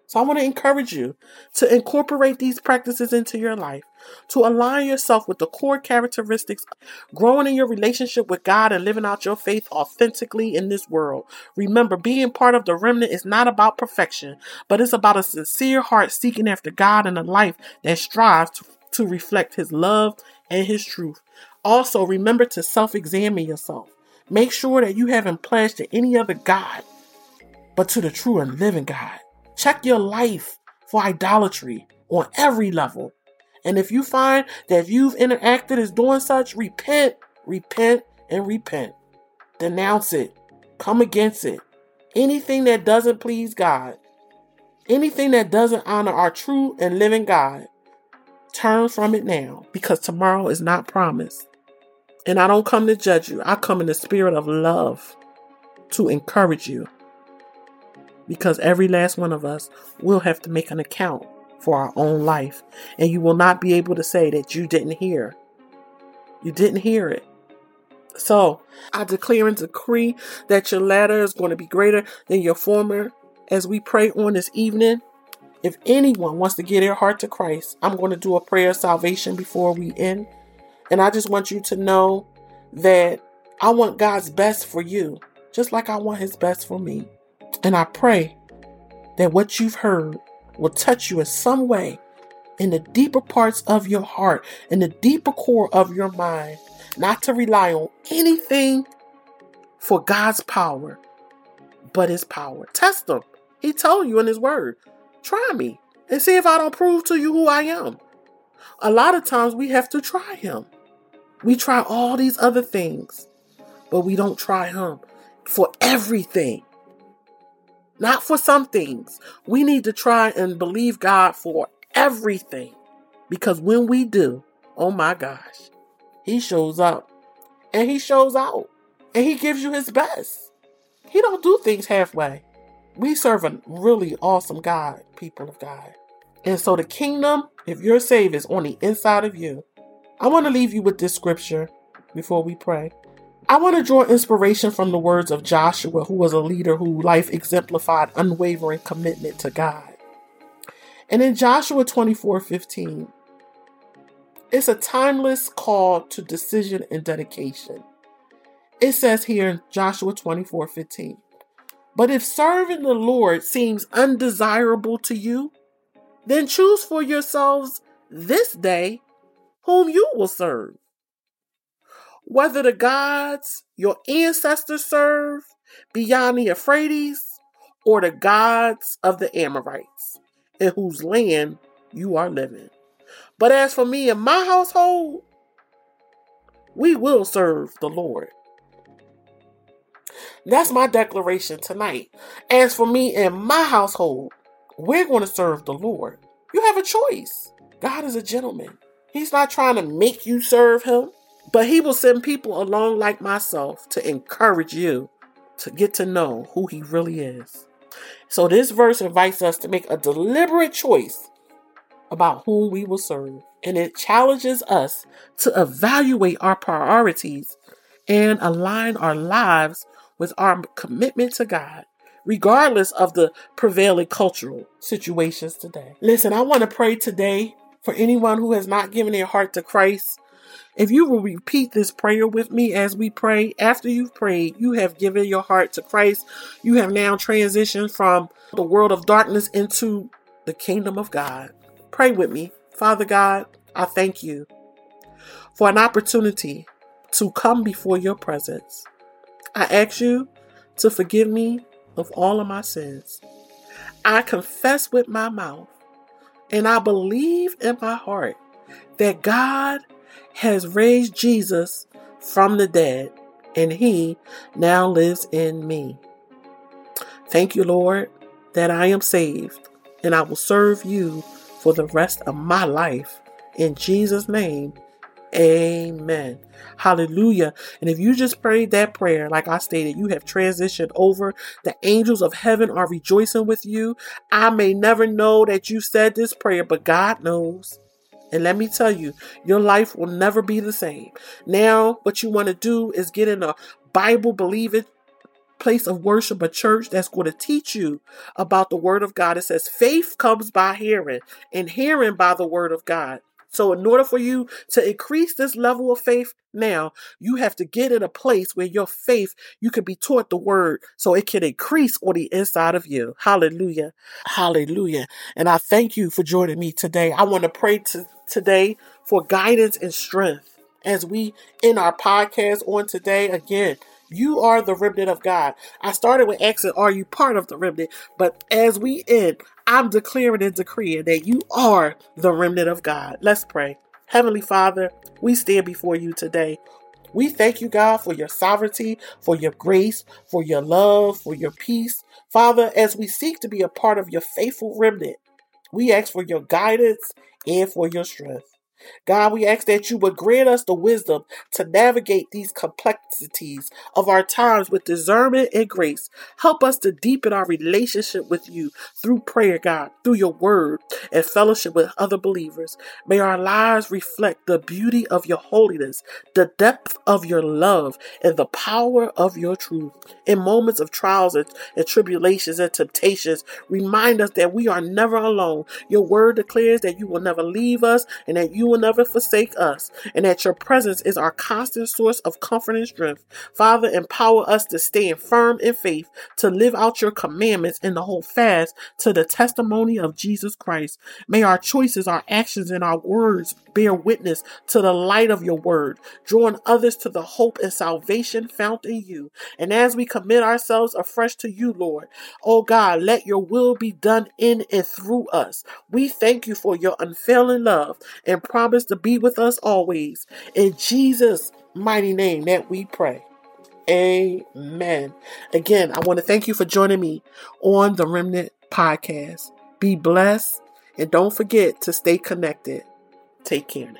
So I want to encourage you to incorporate these practices into your life, to align yourself with the core characteristics, growing in your relationship with God and living out your faith authentically in this world. Remember, being part of the remnant is not about perfection, but it's about a sincere heart seeking after God and a life that strives to, to reflect His love and His truth. Also, remember to self examine yourself. Make sure that you haven't pledged to any other God, but to the true and living God. Check your life for idolatry on every level. And if you find that you've interacted as doing such, repent, repent, and repent. Denounce it. Come against it. Anything that doesn't please God, anything that doesn't honor our true and living God, turn from it now because tomorrow is not promised. And I don't come to judge you, I come in the spirit of love to encourage you because every last one of us will have to make an account for our own life. And you will not be able to say that you didn't hear. You didn't hear it. So I declare and decree that your latter is going to be greater than your former. As we pray on this evening, if anyone wants to give their heart to Christ, I'm going to do a prayer of salvation before we end. And I just want you to know that I want God's best for you, just like I want His best for me. And I pray that what you've heard will touch you in some way in the deeper parts of your heart, in the deeper core of your mind, not to rely on anything for God's power, but His power. Test Him. He told you in His Word, try me and see if I don't prove to you who I am. A lot of times we have to try Him. We try all these other things, but we don't try Him for everything. Not for some things. We need to try and believe God for everything. Because when we do, oh my gosh, He shows up and He shows out and He gives you His best. He don't do things halfway. We serve a really awesome God, people of God. And so the kingdom, if you're saved, is on the inside of you. I want to leave you with this scripture before we pray. I want to draw inspiration from the words of Joshua, who was a leader whose life exemplified unwavering commitment to God. And in Joshua 24 15, it's a timeless call to decision and dedication. It says here in Joshua 24 15, but if serving the Lord seems undesirable to you, then choose for yourselves this day whom you will serve whether the gods your ancestors served beyond the Euphrates or the gods of the Amorites in whose land you are living. But as for me and my household, we will serve the Lord. That's my declaration tonight. As for me and my household, we're going to serve the Lord. You have a choice. God is a gentleman. He's not trying to make you serve him. But he will send people along like myself to encourage you to get to know who he really is. So this verse invites us to make a deliberate choice about whom we will serve. And it challenges us to evaluate our priorities and align our lives with our commitment to God, regardless of the prevailing cultural situations today. Listen, I want to pray today for anyone who has not given their heart to Christ. If you will repeat this prayer with me as we pray, after you've prayed, you have given your heart to Christ. You have now transitioned from the world of darkness into the kingdom of God. Pray with me. Father God, I thank you for an opportunity to come before your presence. I ask you to forgive me of all of my sins. I confess with my mouth and I believe in my heart that God has raised Jesus from the dead and he now lives in me. Thank you, Lord, that I am saved and I will serve you for the rest of my life. In Jesus' name, amen. Hallelujah. And if you just prayed that prayer, like I stated, you have transitioned over. The angels of heaven are rejoicing with you. I may never know that you said this prayer, but God knows. And let me tell you, your life will never be the same. Now, what you want to do is get in a Bible believing place of worship, a church that's going to teach you about the Word of God. It says faith comes by hearing, and hearing by the Word of God. So, in order for you to increase this level of faith now, you have to get in a place where your faith, you can be taught the word so it can increase on the inside of you. Hallelujah. Hallelujah. And I thank you for joining me today. I want to pray to, today for guidance and strength as we in our podcast on today again. You are the remnant of God. I started with asking, Are you part of the remnant? But as we end, I'm declaring and decreeing that you are the remnant of God. Let's pray. Heavenly Father, we stand before you today. We thank you, God, for your sovereignty, for your grace, for your love, for your peace. Father, as we seek to be a part of your faithful remnant, we ask for your guidance and for your strength. God, we ask that you would grant us the wisdom to navigate these complexities of our times with discernment and grace. Help us to deepen our relationship with you through prayer, God, through your word and fellowship with other believers. May our lives reflect the beauty of your holiness, the depth of your love, and the power of your truth. In moments of trials and, and tribulations and temptations, remind us that we are never alone. Your word declares that you will never leave us and that you will never forsake us, and that your presence is our constant source of comfort and strength. Father, empower us to stand firm in faith, to live out your commandments, and to hold fast to the testimony of Jesus Christ. May our choices, our actions, and our words bear witness to the light of your word, drawing others to the hope and salvation found in you. And as we commit ourselves afresh to you, Lord, oh God, let your will be done in and through us. We thank you for your unfailing love and promise to be with us always. In Jesus' mighty name that we pray. Amen. Again, I want to thank you for joining me on the Remnant Podcast. Be blessed and don't forget to stay connected. Take care now.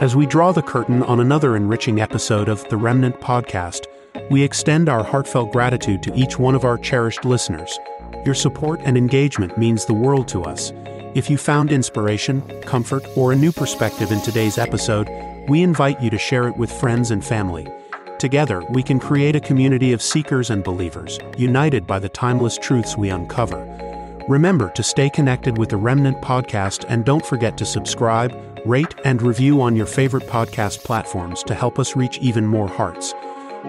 As we draw the curtain on another enriching episode of the Remnant Podcast, we extend our heartfelt gratitude to each one of our cherished listeners. Your support and engagement means the world to us. If you found inspiration, comfort, or a new perspective in today's episode, we invite you to share it with friends and family. Together, we can create a community of seekers and believers, united by the timeless truths we uncover. Remember to stay connected with the Remnant podcast and don't forget to subscribe, rate, and review on your favorite podcast platforms to help us reach even more hearts.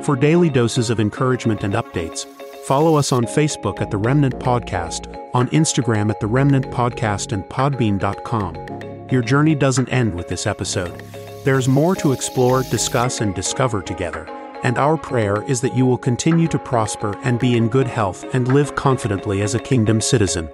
For daily doses of encouragement and updates, follow us on Facebook at The Remnant Podcast, on Instagram at The Remnant Podcast, and Podbean.com. Your journey doesn't end with this episode. There's more to explore, discuss, and discover together. And our prayer is that you will continue to prosper and be in good health and live confidently as a kingdom citizen.